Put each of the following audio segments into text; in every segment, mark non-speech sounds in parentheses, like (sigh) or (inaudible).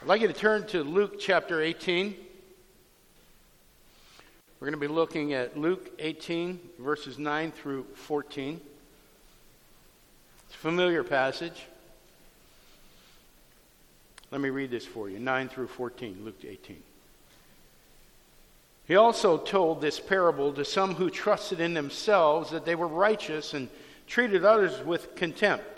I'd like you to turn to Luke chapter 18. We're going to be looking at Luke 18, verses 9 through 14. It's a familiar passage. Let me read this for you 9 through 14, Luke 18. He also told this parable to some who trusted in themselves that they were righteous and treated others with contempt.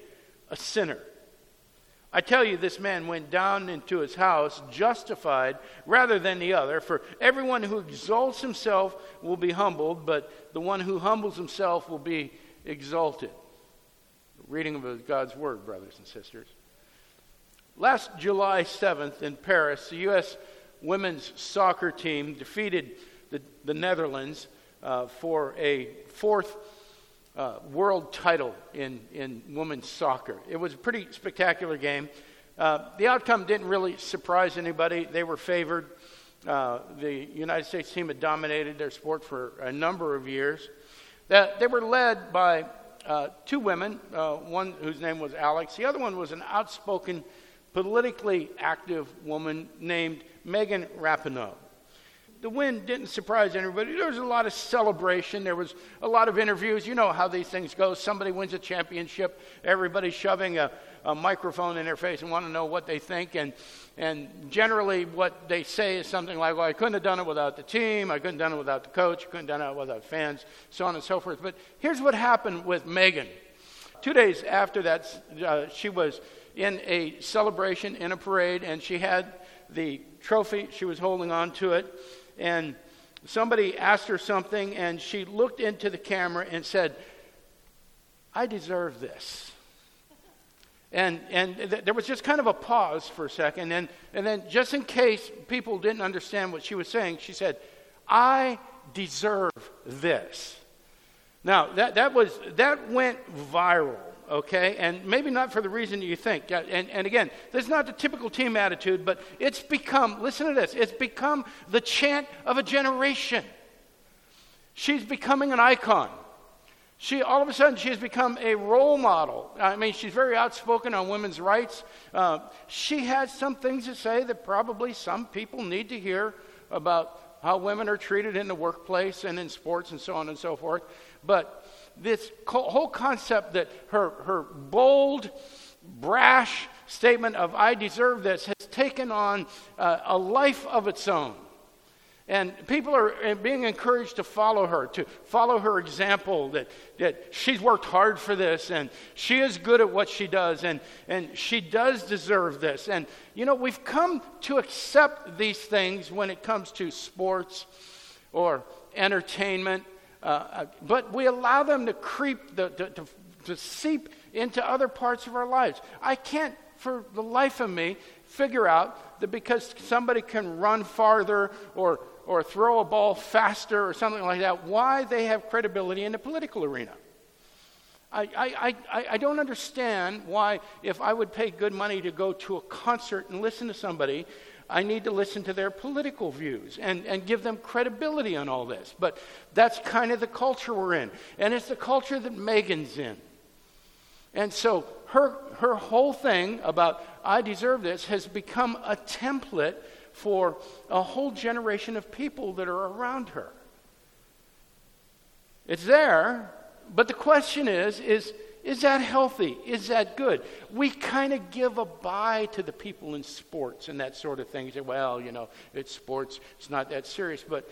a sinner. I tell you, this man went down into his house justified rather than the other. For everyone who exalts himself will be humbled, but the one who humbles himself will be exalted. Reading of God's word, brothers and sisters. Last July 7th in Paris, the U.S. women's soccer team defeated the, the Netherlands uh, for a fourth uh, world title in, in women's soccer. It was a pretty spectacular game. Uh, the outcome didn't really surprise anybody. They were favored. Uh, the United States team had dominated their sport for a number of years. That they were led by uh, two women, uh, one whose name was Alex, the other one was an outspoken, politically active woman named Megan Rapinoe the win didn't surprise anybody. There was a lot of celebration. There was a lot of interviews. You know how these things go. Somebody wins a championship, everybody's shoving a, a microphone in their face and want to know what they think. And, and generally, what they say is something like, Well, I couldn't have done it without the team. I couldn't have done it without the coach. I couldn't have done it without fans, so on and so forth. But here's what happened with Megan. Two days after that, uh, she was in a celebration, in a parade, and she had the trophy. She was holding on to it and somebody asked her something, and she looked into the camera and said, I deserve this. And, and th- there was just kind of a pause for a second. And, and then, just in case people didn't understand what she was saying, she said, I deserve this. Now, that, that, was, that went viral okay? And maybe not for the reason you think. And, and again, this is not the typical team attitude, but it's become, listen to this, it's become the chant of a generation. She's becoming an icon. She, all of a sudden, she has become a role model. I mean, she's very outspoken on women's rights. Uh, she has some things to say that probably some people need to hear about how women are treated in the workplace and in sports and so on and so forth. But this whole concept that her, her bold, brash statement of I deserve this has taken on uh, a life of its own. And people are uh, being encouraged to follow her, to follow her example that, that she's worked hard for this and she is good at what she does and, and she does deserve this. And, you know, we've come to accept these things when it comes to sports or entertainment uh, uh, but we allow them to creep, the, to, to, to seep into other parts of our lives. I can't, for the life of me, figure out that because somebody can run farther or, or throw a ball faster or something like that, why they have credibility in the political arena. I, I, I, I don't understand why, if I would pay good money to go to a concert and listen to somebody, I need to listen to their political views and, and give them credibility on all this. But that's kind of the culture we're in. And it's the culture that Megan's in. And so her, her whole thing about I deserve this has become a template for a whole generation of people that are around her. It's there, but the question is, is is that healthy? Is that good? We kind of give a bye to the people in sports and that sort of thing. Say, well, you know, it's sports, it's not that serious. But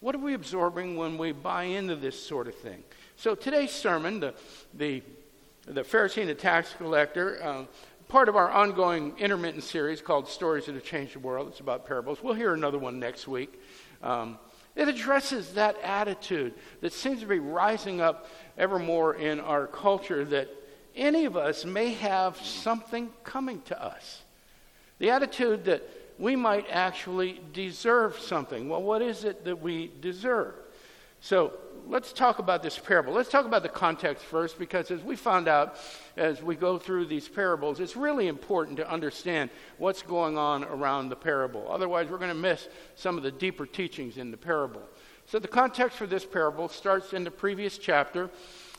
what are we absorbing when we buy into this sort of thing? So today's sermon, the, the, the Pharisee and the tax collector, uh, part of our ongoing intermittent series called Stories That Have Changed the World. It's about parables. We'll hear another one next week. Um, it addresses that attitude that seems to be rising up ever more in our culture that any of us may have something coming to us. The attitude that we might actually deserve something. Well, what is it that we deserve? So let's talk about this parable. Let's talk about the context first, because as we found out as we go through these parables, it's really important to understand what's going on around the parable. Otherwise, we're going to miss some of the deeper teachings in the parable. So, the context for this parable starts in the previous chapter,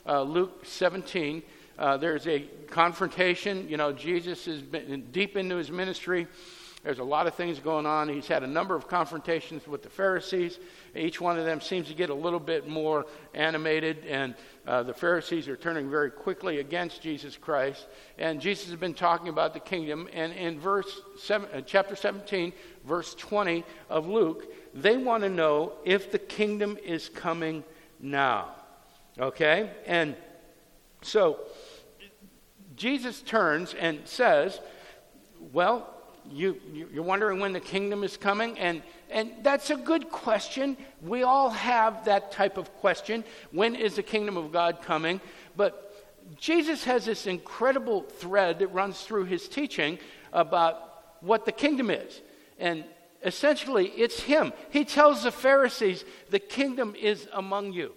uh, Luke 17. Uh, there's a confrontation. You know, Jesus been deep into his ministry. There's a lot of things going on. He's had a number of confrontations with the Pharisees. Each one of them seems to get a little bit more animated, and uh, the Pharisees are turning very quickly against Jesus Christ. And Jesus has been talking about the kingdom. And in verse seven, uh, chapter 17, verse 20 of Luke, they want to know if the kingdom is coming now. Okay? And so Jesus turns and says, Well, you, you're wondering when the kingdom is coming? And, and that's a good question. We all have that type of question. When is the kingdom of God coming? But Jesus has this incredible thread that runs through his teaching about what the kingdom is. And essentially, it's him. He tells the Pharisees, The kingdom is among you.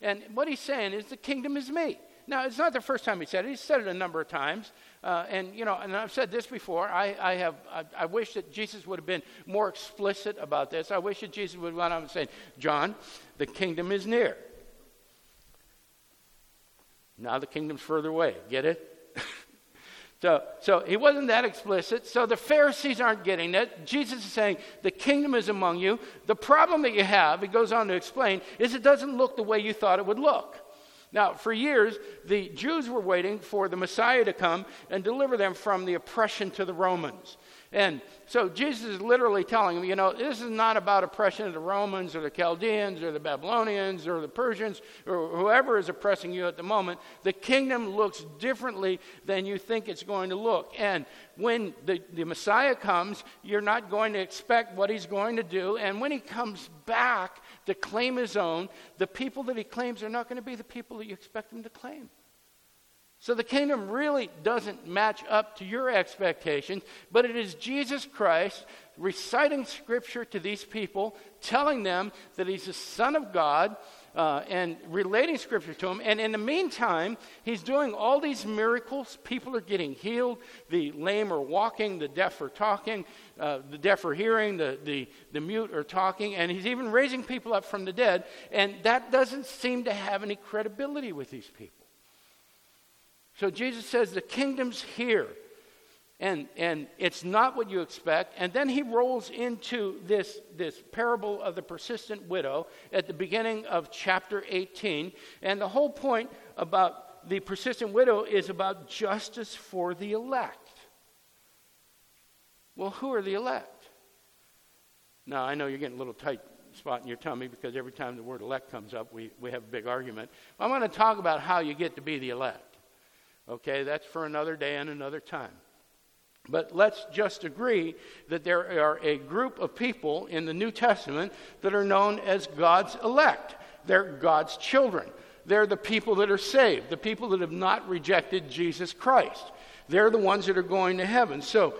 And what he's saying is, The kingdom is me. Now, it's not the first time he said it. He's said it a number of times. Uh, and, you know, and I've said this before. I, I have, I, I, wish that Jesus would have been more explicit about this. I wish that Jesus would have gone on and said, John, the kingdom is near. Now the kingdom's further away. Get it? (laughs) so, so he wasn't that explicit. So the Pharisees aren't getting it. Jesus is saying, the kingdom is among you. The problem that you have, he goes on to explain, is it doesn't look the way you thought it would look. Now, for years, the Jews were waiting for the Messiah to come and deliver them from the oppression to the Romans. And so Jesus is literally telling them, you know, this is not about oppression of the Romans or the Chaldeans or the Babylonians or the Persians or whoever is oppressing you at the moment. The kingdom looks differently than you think it's going to look. And when the, the Messiah comes, you're not going to expect what he's going to do. And when he comes back, to claim his own, the people that he claims are not going to be the people that you expect him to claim. So the kingdom really doesn't match up to your expectations, but it is Jesus Christ reciting scripture to these people, telling them that he's the Son of God, uh, and relating scripture to him. And in the meantime, he's doing all these miracles. People are getting healed. The lame are walking. The deaf are talking. Uh, the deaf are hearing. The, the, the mute are talking. And he's even raising people up from the dead. And that doesn't seem to have any credibility with these people. So Jesus says, The kingdom's here and, and it's not what you expect. And then he rolls into this, this parable of the persistent widow at the beginning of chapter 18. And the whole point about the persistent widow is about justice for the elect. Well, who are the elect? Now, I know you're getting a little tight spot in your tummy because every time the word elect comes up, we, we have a big argument. I'm going to talk about how you get to be the elect. Okay, that's for another day and another time. But let's just agree that there are a group of people in the New Testament that are known as God's elect. They're God's children. They're the people that are saved, the people that have not rejected Jesus Christ. They're the ones that are going to heaven. So,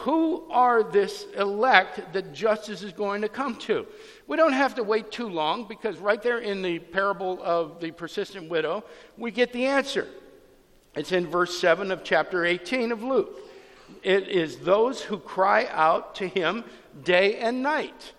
who are this elect that justice is going to come to? We don't have to wait too long because right there in the parable of the persistent widow, we get the answer. It's in verse 7 of chapter 18 of Luke. It is those who cry out to him day and night.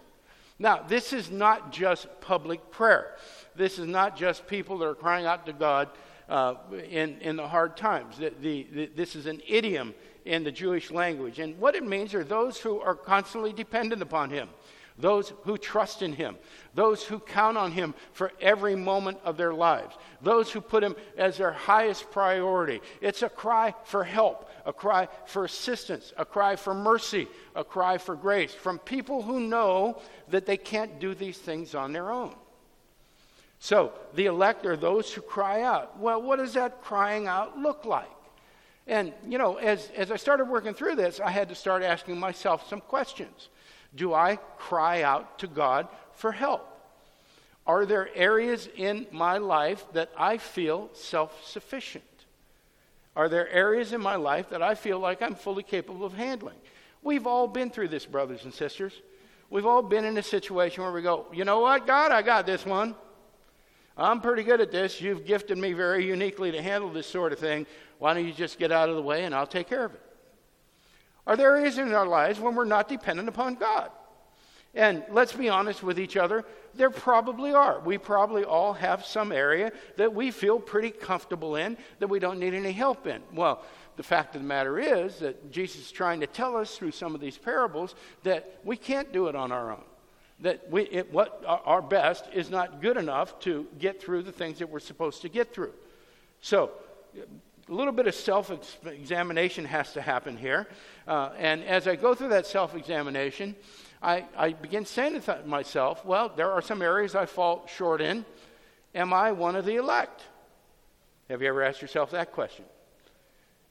Now, this is not just public prayer. This is not just people that are crying out to God uh, in, in the hard times. The, the, the, this is an idiom in the Jewish language. And what it means are those who are constantly dependent upon him those who trust in Him, those who count on Him for every moment of their lives, those who put Him as their highest priority. It's a cry for help, a cry for assistance, a cry for mercy, a cry for grace from people who know that they can't do these things on their own. So, the elect are those who cry out. Well, what does that crying out look like? And, you know, as, as I started working through this, I had to start asking myself some questions. Do I cry out to God for help? Are there areas in my life that I feel self sufficient? Are there areas in my life that I feel like I'm fully capable of handling? We've all been through this, brothers and sisters. We've all been in a situation where we go, you know what, God, I got this one. I'm pretty good at this. You've gifted me very uniquely to handle this sort of thing. Why don't you just get out of the way and I'll take care of it? Are there areas in our lives when we're not dependent upon God? And let's be honest with each other, there probably are. We probably all have some area that we feel pretty comfortable in that we don't need any help in. Well, the fact of the matter is that Jesus is trying to tell us through some of these parables that we can't do it on our own. That we, it, what our best is not good enough to get through the things that we're supposed to get through. So, a little bit of self examination has to happen here. Uh, and as I go through that self examination, I, I begin saying to myself, well, there are some areas I fall short in. Am I one of the elect? Have you ever asked yourself that question?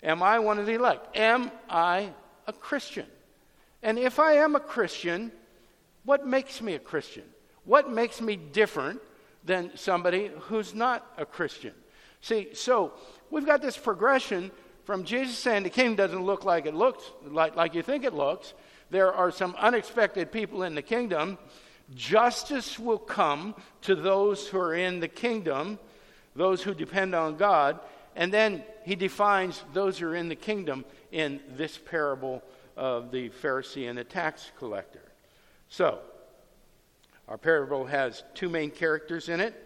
Am I one of the elect? Am I a Christian? And if I am a Christian, what makes me a Christian? What makes me different than somebody who's not a Christian? See, so we've got this progression from Jesus saying the kingdom doesn't look like it looks like, like you think it looks. There are some unexpected people in the kingdom. Justice will come to those who are in the kingdom, those who depend on God. And then he defines those who are in the kingdom in this parable of the Pharisee and the tax collector. So, our parable has two main characters in it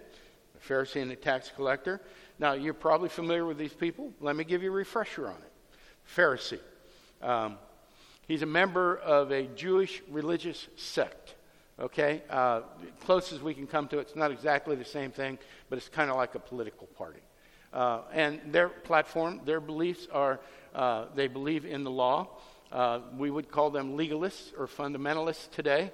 the Pharisee and the tax collector. Now, you're probably familiar with these people. Let me give you a refresher on it. Pharisee. Um, he's a member of a Jewish religious sect. Okay? Uh, closest we can come to it, it's not exactly the same thing, but it's kind of like a political party. Uh, and their platform, their beliefs are uh, they believe in the law. Uh, we would call them legalists or fundamentalists today.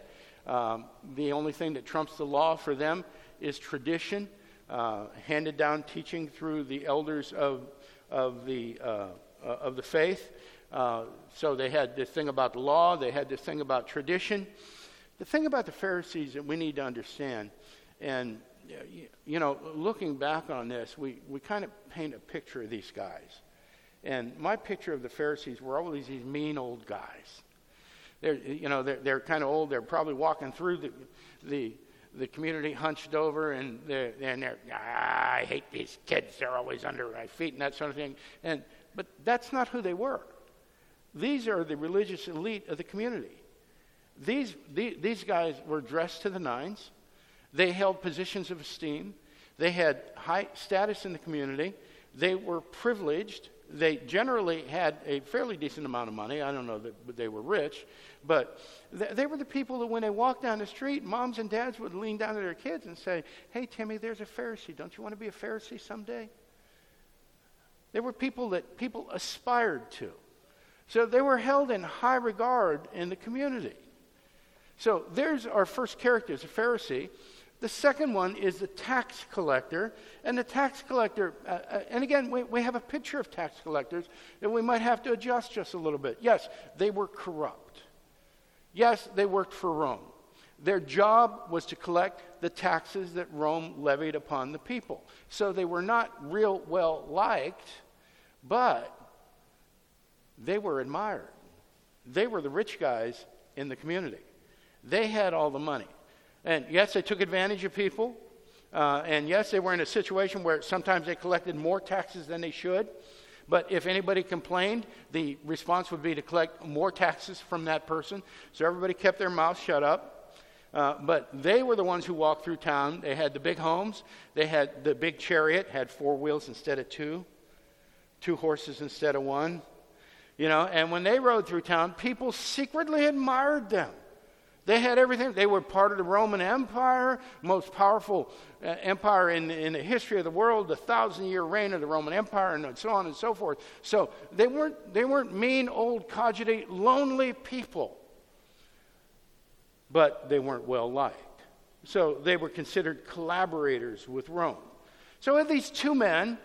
Um, the only thing that trumps the law for them is tradition uh, handed down teaching through the elders of, of, the, uh, uh, of the faith. Uh, so they had this thing about law, they had this thing about tradition. The thing about the Pharisees that we need to understand, and you know, looking back on this, we, we kind of paint a picture of these guys. And my picture of the Pharisees were always these mean old guys. They're, you know, they're, they're kind of old. They're probably walking through the, the, the community hunched over and they're, and they're ah, I hate these kids. They're always under my feet and that sort of thing. And, but that's not who they were. These are the religious elite of the community. These, these, these guys were dressed to the nines. They held positions of esteem. They had high status in the community. They were privileged. They generally had a fairly decent amount of money. I don't know that they were rich, but they were the people that when they walked down the street, moms and dads would lean down to their kids and say, Hey, Timmy, there's a Pharisee. Don't you want to be a Pharisee someday? They were people that people aspired to. So they were held in high regard in the community. So there's our first character, a Pharisee. The second one is the tax collector. And the tax collector, uh, uh, and again, we, we have a picture of tax collectors that we might have to adjust just a little bit. Yes, they were corrupt. Yes, they worked for Rome. Their job was to collect the taxes that Rome levied upon the people. So they were not real well liked, but they were admired. They were the rich guys in the community. They had all the money. And yes, they took advantage of people. Uh, and yes, they were in a situation where sometimes they collected more taxes than they should. But if anybody complained, the response would be to collect more taxes from that person. So everybody kept their mouth shut up. Uh, but they were the ones who walked through town. They had the big homes. They had the big chariot, had four wheels instead of two, two horses instead of one. You know, and when they rode through town, people secretly admired them. They had everything. They were part of the Roman Empire, most powerful uh, empire in, in the history of the world, the thousand year reign of the Roman Empire, and so on and so forth. So they weren't, they weren't mean, old, cogitating, lonely people, but they weren't well liked. So they were considered collaborators with Rome. So, with these two men,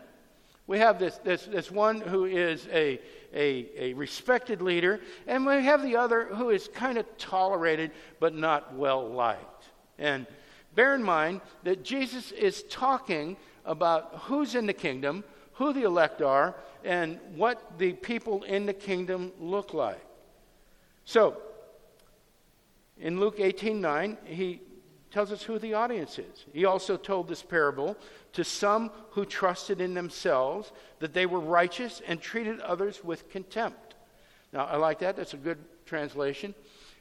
we have this, this, this one who is a, a, a respected leader, and we have the other who is kind of tolerated but not well liked. And bear in mind that Jesus is talking about who's in the kingdom, who the elect are and what the people in the kingdom look like. So, in Luke 18:9, he tells us who the audience is. He also told this parable to some who trusted in themselves that they were righteous and treated others with contempt. Now, I like that. That's a good translation.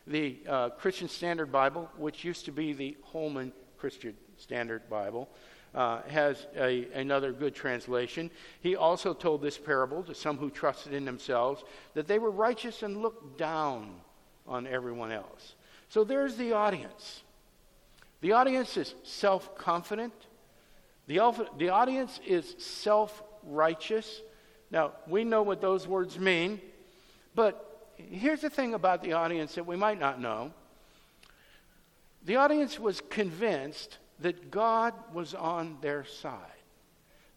The uh, Christian Standard Bible, which used to be the Holman Christian Standard Bible, uh, has a, another good translation. He also told this parable to some who trusted in themselves that they were righteous and looked down on everyone else. So there's the audience. The audience is self confident, the, the audience is self righteous. Now, we know what those words mean, but here's the thing about the audience that we might not know. The audience was convinced that God was on their side.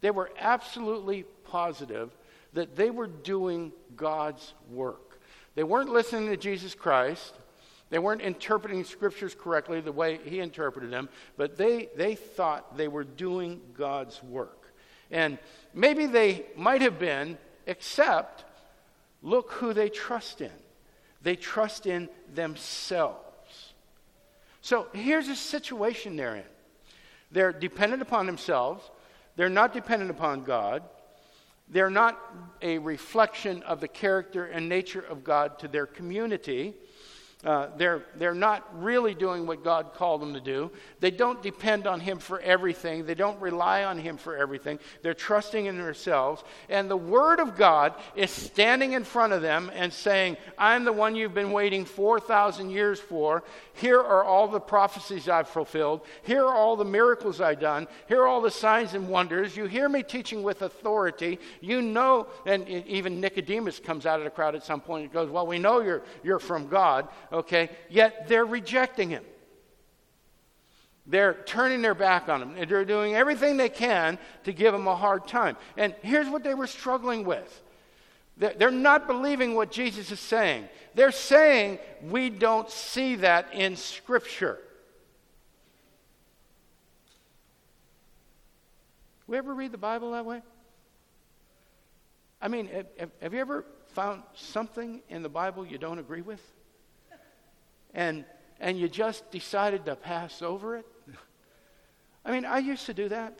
They were absolutely positive that they were doing God's work. They weren't listening to Jesus Christ. They weren't interpreting scriptures correctly the way he interpreted them, but they, they thought they were doing God's work. And maybe they might have been, except look who they trust in. They trust in themselves. So here's a situation they're in they're dependent upon themselves, they're not dependent upon God. They're not a reflection of the character and nature of God to their community. Uh, they're, they're not really doing what God called them to do. They don't depend on Him for everything. They don't rely on Him for everything. They're trusting in themselves. And the Word of God is standing in front of them and saying, I'm the one you've been waiting 4,000 years for. Here are all the prophecies I've fulfilled. Here are all the miracles I've done. Here are all the signs and wonders. You hear me teaching with authority. You know, and even Nicodemus comes out of the crowd at some point and goes, Well, we know you're, you're from God okay? Yet they're rejecting him. They're turning their back on him. They're doing everything they can to give him a hard time. And here's what they were struggling with they're not believing what Jesus is saying. They're saying, We don't see that in Scripture. We ever read the Bible that way? I mean, have, you ever found something in the Bible you don't agree with? And, and you just decided to pass over it? I mean, I used to do that.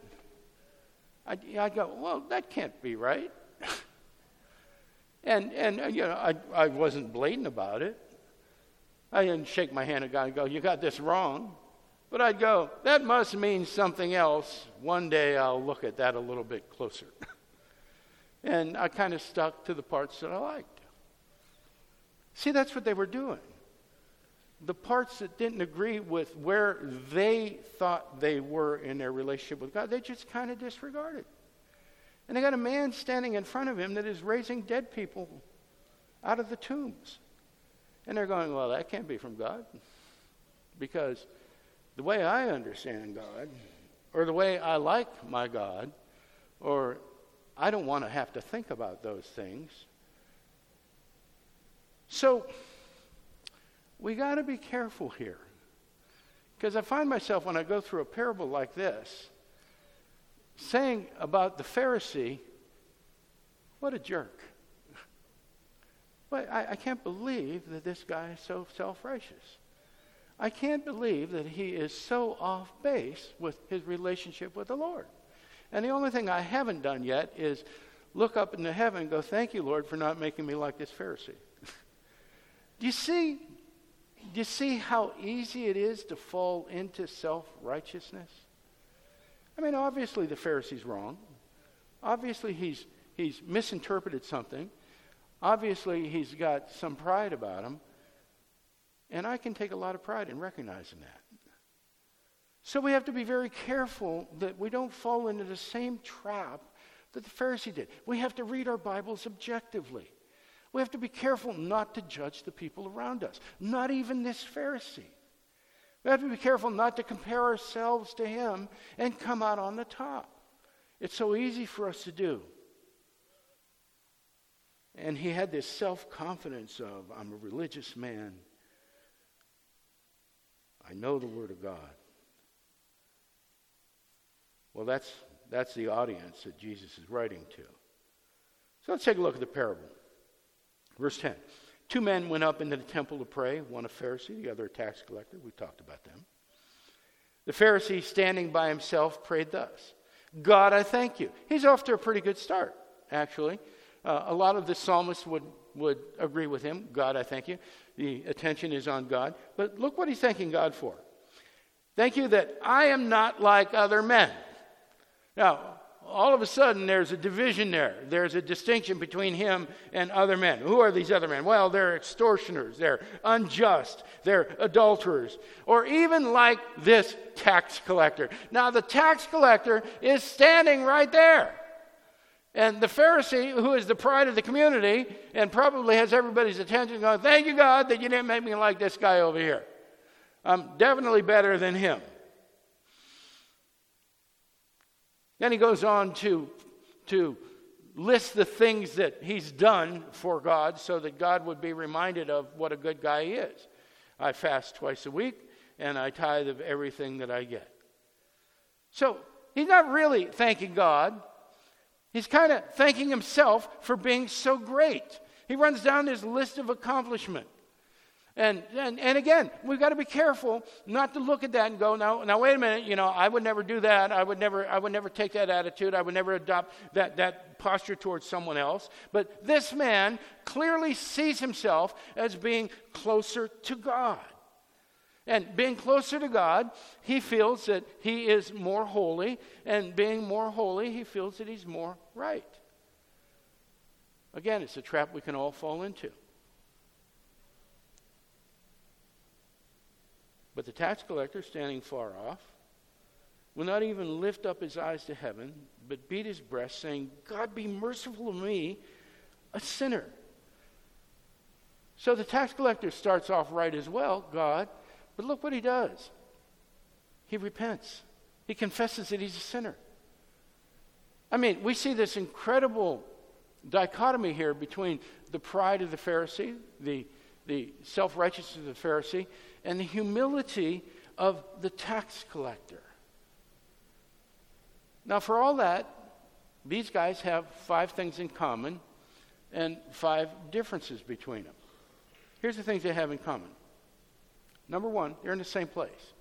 I'd, I'd go, well, that can't be right. and, and uh, you know, I, I wasn't blatant about it. I didn't shake my hand at God and go, you got this wrong. But I'd go, that must mean something else. One day I'll look at that a little bit closer. and I kind of stuck to the parts that I liked. See, that's what they were doing the parts that didn't agree with where they thought they were in their relationship with God, they just kind of disregarded. And they got a man standing in front of him that is raising dead people out of the tombs. And they're going, well, that can't be from God. Because the way I understand God, or the way I like my God, or I don't want to have to think about those things. So, we got to be careful here. Because I find myself when I go through a parable like this, saying about the Pharisee, what a jerk. But I, I can't believe that this guy is so self righteous. I can't believe that he is so off base with his relationship with the Lord. And the only thing I haven't done yet is look up into heaven and go, Thank you, Lord, for not making me like this Pharisee. (laughs) Do you see you see how easy it is to fall into self righteousness? I mean, obviously the Pharisee's wrong. Obviously he's, he's misinterpreted something. Obviously he's got some pride about him. And I can take a lot of pride in recognizing that. So we have to be very careful that we don't fall into the same trap that the Pharisee did. We have to read our Bibles objectively. We have to be careful not to judge the people around us, not even this Pharisee. We have to be careful not to compare ourselves to him and come out on the top. It's so easy for us to do. And he had this self confidence of, I'm a religious man. I know the Word of God. Well, that's, that's the audience that Jesus is writing to. So let's take a look at the parable. Verse 10. Two men went up into the temple to pray, one a Pharisee, the other a tax collector. We talked about them. The Pharisee, standing by himself, prayed thus God, I thank you. He's off to a pretty good start, actually. Uh, a lot of the psalmists would, would agree with him. God, I thank you. The attention is on God. But look what he's thanking God for. Thank you that I am not like other men. Now, all of a sudden there's a division there. There's a distinction between him and other men. Who are these other men? Well, they're extortioners, they're unjust, they're adulterers, or even like this tax collector. Now, the tax collector is standing right there. And the Pharisee, who is the pride of the community and probably has everybody's attention, going, Thank you, God, that you didn't make me like this guy over here. I'm definitely better than him. Then he goes on to, to list the things that he's done for God so that God would be reminded of what a good guy he is. I fast twice a week and I tithe of everything that I get. So he's not really thanking God. He's kind of thanking himself for being so great. He runs down this list of accomplishment. And, and, and again, we've got to be careful not to look at that and go, now, now wait a minute, you know, I would never do that. I would never, I would never take that attitude. I would never adopt that, that posture towards someone else. But this man clearly sees himself as being closer to God. And being closer to God, he feels that he is more holy. And being more holy, he feels that he's more right. Again, it's a trap we can all fall into. But the tax collector, standing far off, will not even lift up his eyes to heaven, but beat his breast, saying, God be merciful to me, a sinner. So the tax collector starts off right as well, God, but look what he does. He repents, he confesses that he's a sinner. I mean, we see this incredible dichotomy here between the pride of the Pharisee, the, the self righteousness of the Pharisee, and the humility of the tax collector. Now, for all that, these guys have five things in common and five differences between them. Here's the things they have in common. Number one, they're in the same place.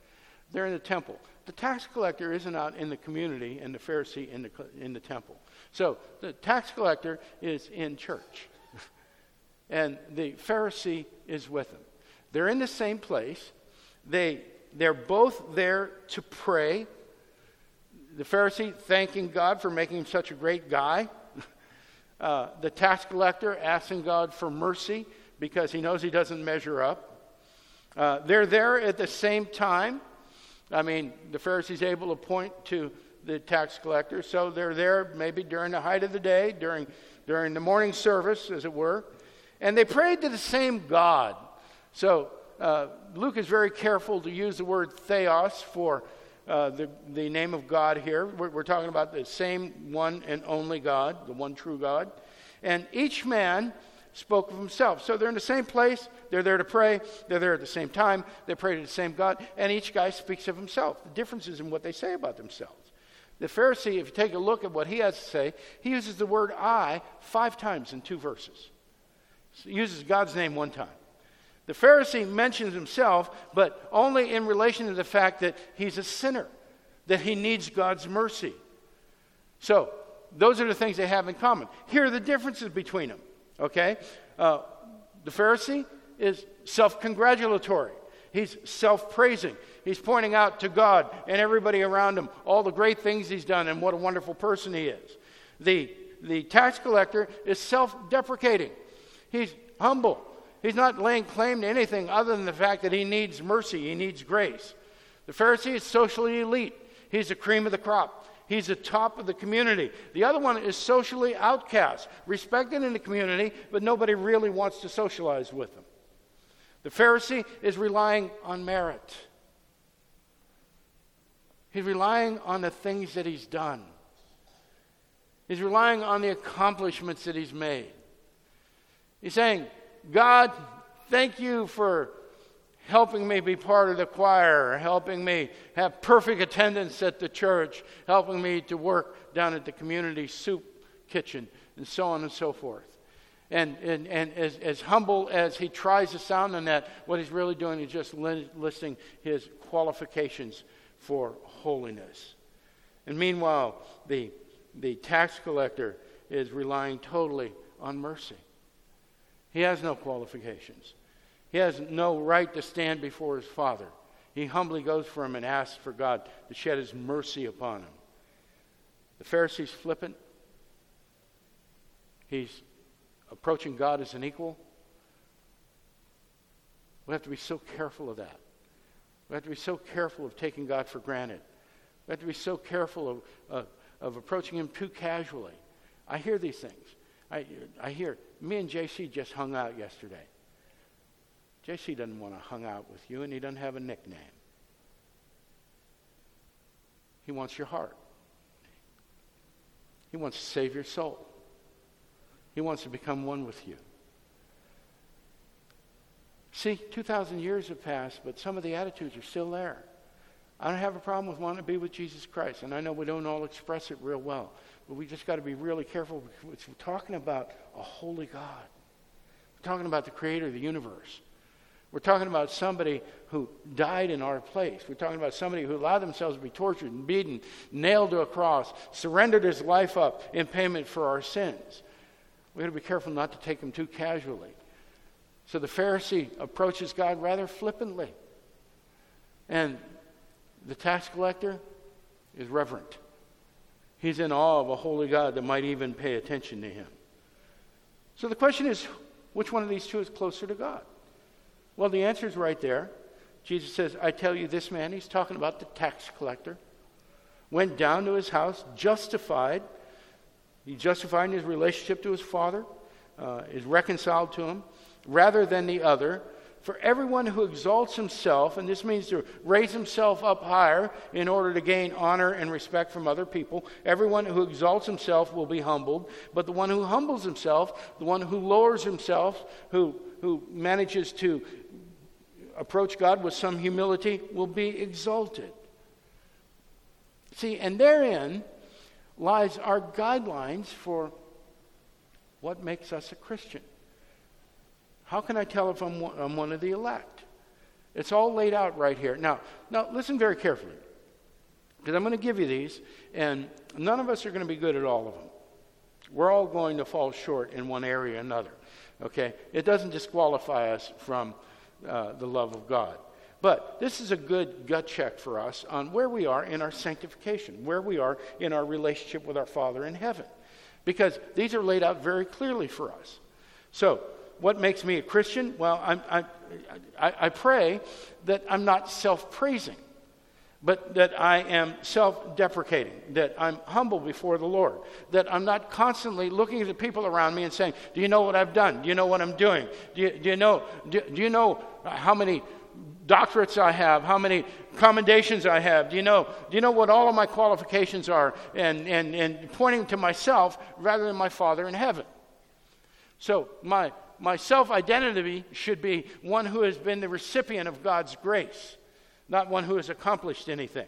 They're in the temple. The tax collector isn't out in the community and the Pharisee in the, in the temple. So the tax collector is in church, (laughs) and the Pharisee is with him. They're in the same place. They, they're both there to pray. The Pharisee thanking God for making him such a great guy. (laughs) Uh, the tax collector asking God for mercy because he knows he doesn't measure up. Uh, they're there at the same time. I mean, the Pharisee's able to point to the tax collector, so they're there maybe during the height of the day, during, during the morning service, as it were. And they prayed to the same God. So uh, Luke is very careful to use the word theos for uh, the, the name of God here. We're, we're talking about the same one and only God, the one true God. And each man spoke of himself. So they're in the same place, they're there to pray, they're there at the same time, they pray to the same God, and each guy speaks of himself. The difference is in what they say about themselves. The Pharisee, if you take a look at what he has to say, he uses the word I five times in two verses. he uses God's name one time. The Pharisee mentions himself, but only in relation to the fact that he's a sinner, that he needs God's mercy. So, those are the things they have in common. Here are the differences between them, okay? Uh, the Pharisee is self congratulatory, he's self praising. He's pointing out to God and everybody around him all the great things he's done and what a wonderful person he is. The, the tax collector is self deprecating, he's humble. He's not laying claim to anything other than the fact that he needs mercy, he needs grace. The Pharisee is socially elite, he's the cream of the crop. He's the top of the community. The other one is socially outcast, respected in the community, but nobody really wants to socialize with him. The Pharisee is relying on merit. He's relying on the things that he's done. He's relying on the accomplishments that he's made. He's saying, God, thank you for helping me be part of the choir, helping me have perfect attendance at the church, helping me to work down at the community soup kitchen and so on and so forth. And, and, and as, as humble as he tries to sound on that, what he's really doing is just listing his qualifications for holiness. And meanwhile, the, the tax collector is relying totally on mercy. He has no qualifications. He has no right to stand before his father. He humbly goes for him and asks for God to shed his mercy upon him. The Pharisee's flippant. He's approaching God as an equal. We have to be so careful of that. We have to be so careful of taking God for granted. We have to be so careful of, of approaching Him too casually. I hear these things. I, I hear, me and JC just hung out yesterday. JC doesn't want to hang out with you, and he doesn't have a nickname. He wants your heart. He wants to save your soul. He wants to become one with you. See, 2,000 years have passed, but some of the attitudes are still there. I don't have a problem with wanting to be with Jesus Christ, and I know we don't all express it real well, but we just got to be really careful we're talking about a holy God. We're talking about the creator of the universe. We're talking about somebody who died in our place. We're talking about somebody who allowed themselves to be tortured and beaten, nailed to a cross, surrendered his life up in payment for our sins. We've got to be careful not to take him too casually. So the Pharisee approaches God rather flippantly. And the tax collector is reverent. He's in awe of a holy God that might even pay attention to him. So the question is which one of these two is closer to God? Well, the answer is right there. Jesus says, I tell you, this man, he's talking about the tax collector, went down to his house, justified. He justified in his relationship to his father, uh, is reconciled to him, rather than the other. For everyone who exalts himself, and this means to raise himself up higher in order to gain honor and respect from other people, everyone who exalts himself will be humbled. But the one who humbles himself, the one who lowers himself, who, who manages to approach God with some humility will be exalted. See, and therein lies our guidelines for what makes us a Christian. How can I tell if I'm one, I'm one of the elect? It's all laid out right here. Now, now listen very carefully, because I'm going to give you these, and none of us are going to be good at all of them. We're all going to fall short in one area or another. Okay? It doesn't disqualify us from uh, the love of God. But this is a good gut check for us on where we are in our sanctification, where we are in our relationship with our Father in heaven. Because these are laid out very clearly for us. So, what makes me a Christian? Well, I, I, I, pray that I'm not self praising but that I am self deprecating, that I'm humble before the Lord, that I'm not constantly looking at the people around me and saying, Do you know what I've done? Do you know what I'm doing? Do you, do you know, do, do, you know how many doctorates I have, how many commendations I have? Do you know, do you know what all of my qualifications are? And, and, and pointing to myself rather than my Father in heaven. So my, my self identity should be one who has been the recipient of God's grace not one who has accomplished anything.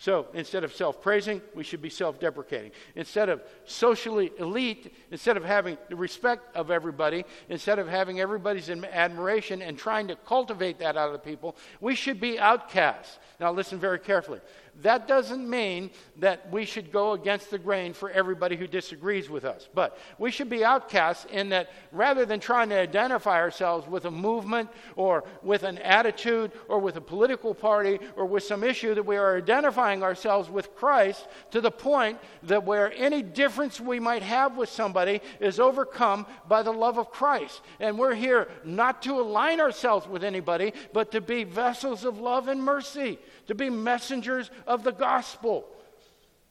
So instead of self praising, we should be self deprecating. Instead of socially elite, instead of having the respect of everybody, instead of having everybody's admiration and trying to cultivate that out of people, we should be outcasts. Now, listen very carefully. That doesn't mean that we should go against the grain for everybody who disagrees with us. But we should be outcasts in that rather than trying to identify ourselves with a movement or with an attitude or with a political party or with some issue, that we are identifying ourselves with Christ to the point that where any difference we might have with somebody is overcome by the love of Christ. And we're here not to align ourselves with anybody, but to be vessels of love and mercy, to be messengers of the gospel.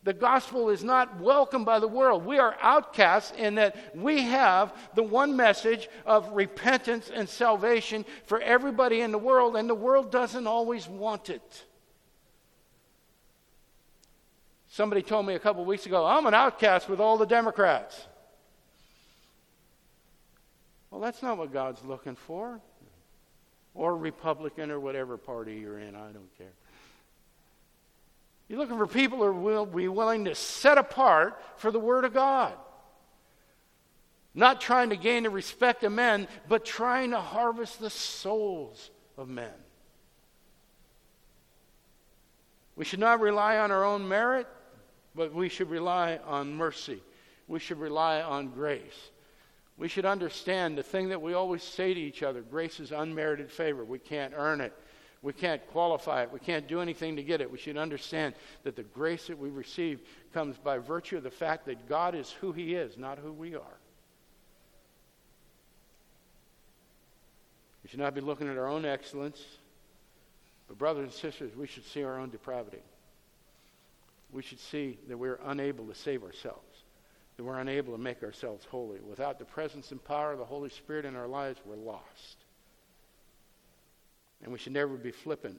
The gospel is not welcomed by the world. We are outcasts in that we have the one message of repentance and salvation for everybody in the world, and the world doesn't always want it. Somebody told me a couple weeks ago, I'm an outcast with all the Democrats. Well, that's not what God's looking for. Or Republican or whatever party you're in, I don't care. You're looking for people who will be willing to set apart for the Word of God. Not trying to gain the respect of men, but trying to harvest the souls of men. We should not rely on our own merit, but we should rely on mercy. We should rely on grace. We should understand the thing that we always say to each other grace is unmerited favor. We can't earn it. We can't qualify it. We can't do anything to get it. We should understand that the grace that we receive comes by virtue of the fact that God is who He is, not who we are. We should not be looking at our own excellence, but, brothers and sisters, we should see our own depravity. We should see that we're unable to save ourselves, that we're unable to make ourselves holy. Without the presence and power of the Holy Spirit in our lives, we're lost. And we should never be flippant,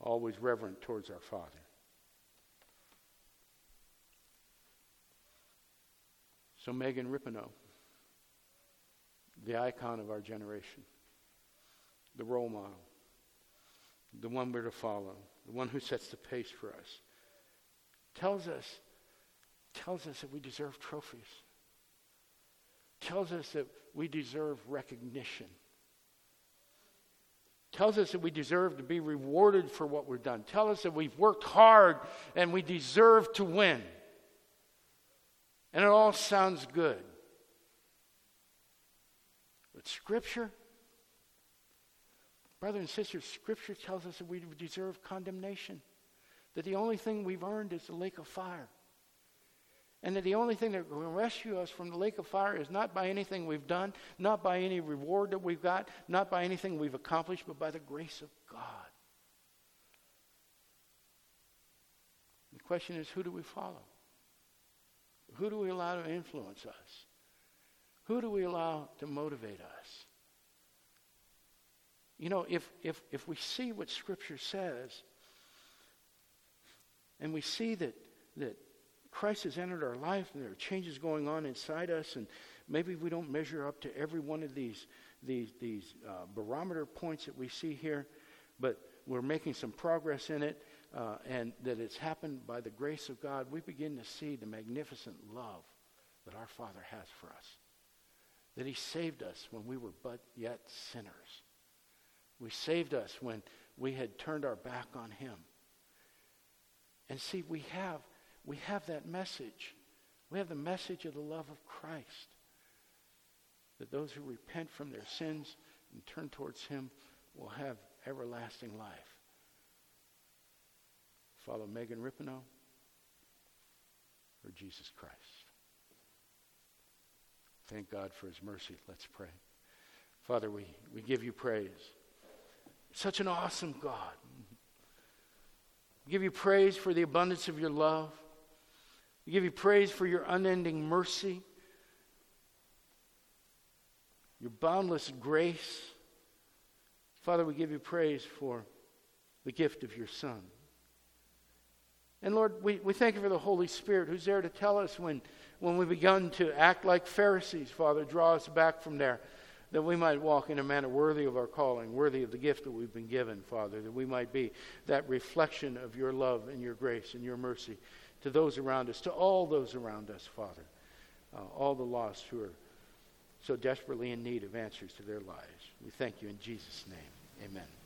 always reverent towards our Father. So, Megan Rapinoe, the icon of our generation, the role model, the one we're to follow, the one who sets the pace for us, tells us, tells us that we deserve trophies, tells us that we deserve recognition, tells us that we deserve to be rewarded for what we've done, Tell us that we've worked hard and we deserve to win. And it all sounds good. But Scripture, brothers and sisters, Scripture tells us that we deserve condemnation. That the only thing we've earned is the lake of fire. And that the only thing that will rescue us from the lake of fire is not by anything we've done, not by any reward that we've got, not by anything we've accomplished, but by the grace of God. The question is who do we follow? Who do we allow to influence us? Who do we allow to motivate us? You know, if, if, if we see what Scripture says, and we see that, that Christ has entered our life and there are changes going on inside us, and maybe we don't measure up to every one of these, these, these uh, barometer points that we see here, but we're making some progress in it, uh, and that it's happened by the grace of God, we begin to see the magnificent love that our Father has for us. That He saved us when we were but yet sinners. We saved us when we had turned our back on Him. And see, we have, we have that message. We have the message of the love of Christ. That those who repent from their sins and turn towards Him will have everlasting life. Follow Megan Rapinoe or Jesus Christ. Thank God for His mercy. Let's pray. Father, we, we give you praise. Such an awesome God. We give you praise for the abundance of your love. We give you praise for your unending mercy, your boundless grace. Father, we give you praise for the gift of your Son. And Lord, we, we thank you for the Holy Spirit who's there to tell us when, when we've begun to act like Pharisees, Father, draw us back from there that we might walk in a manner worthy of our calling, worthy of the gift that we've been given, Father, that we might be that reflection of your love and your grace and your mercy to those around us, to all those around us, Father, uh, all the lost who are so desperately in need of answers to their lives. We thank you in Jesus' name. Amen.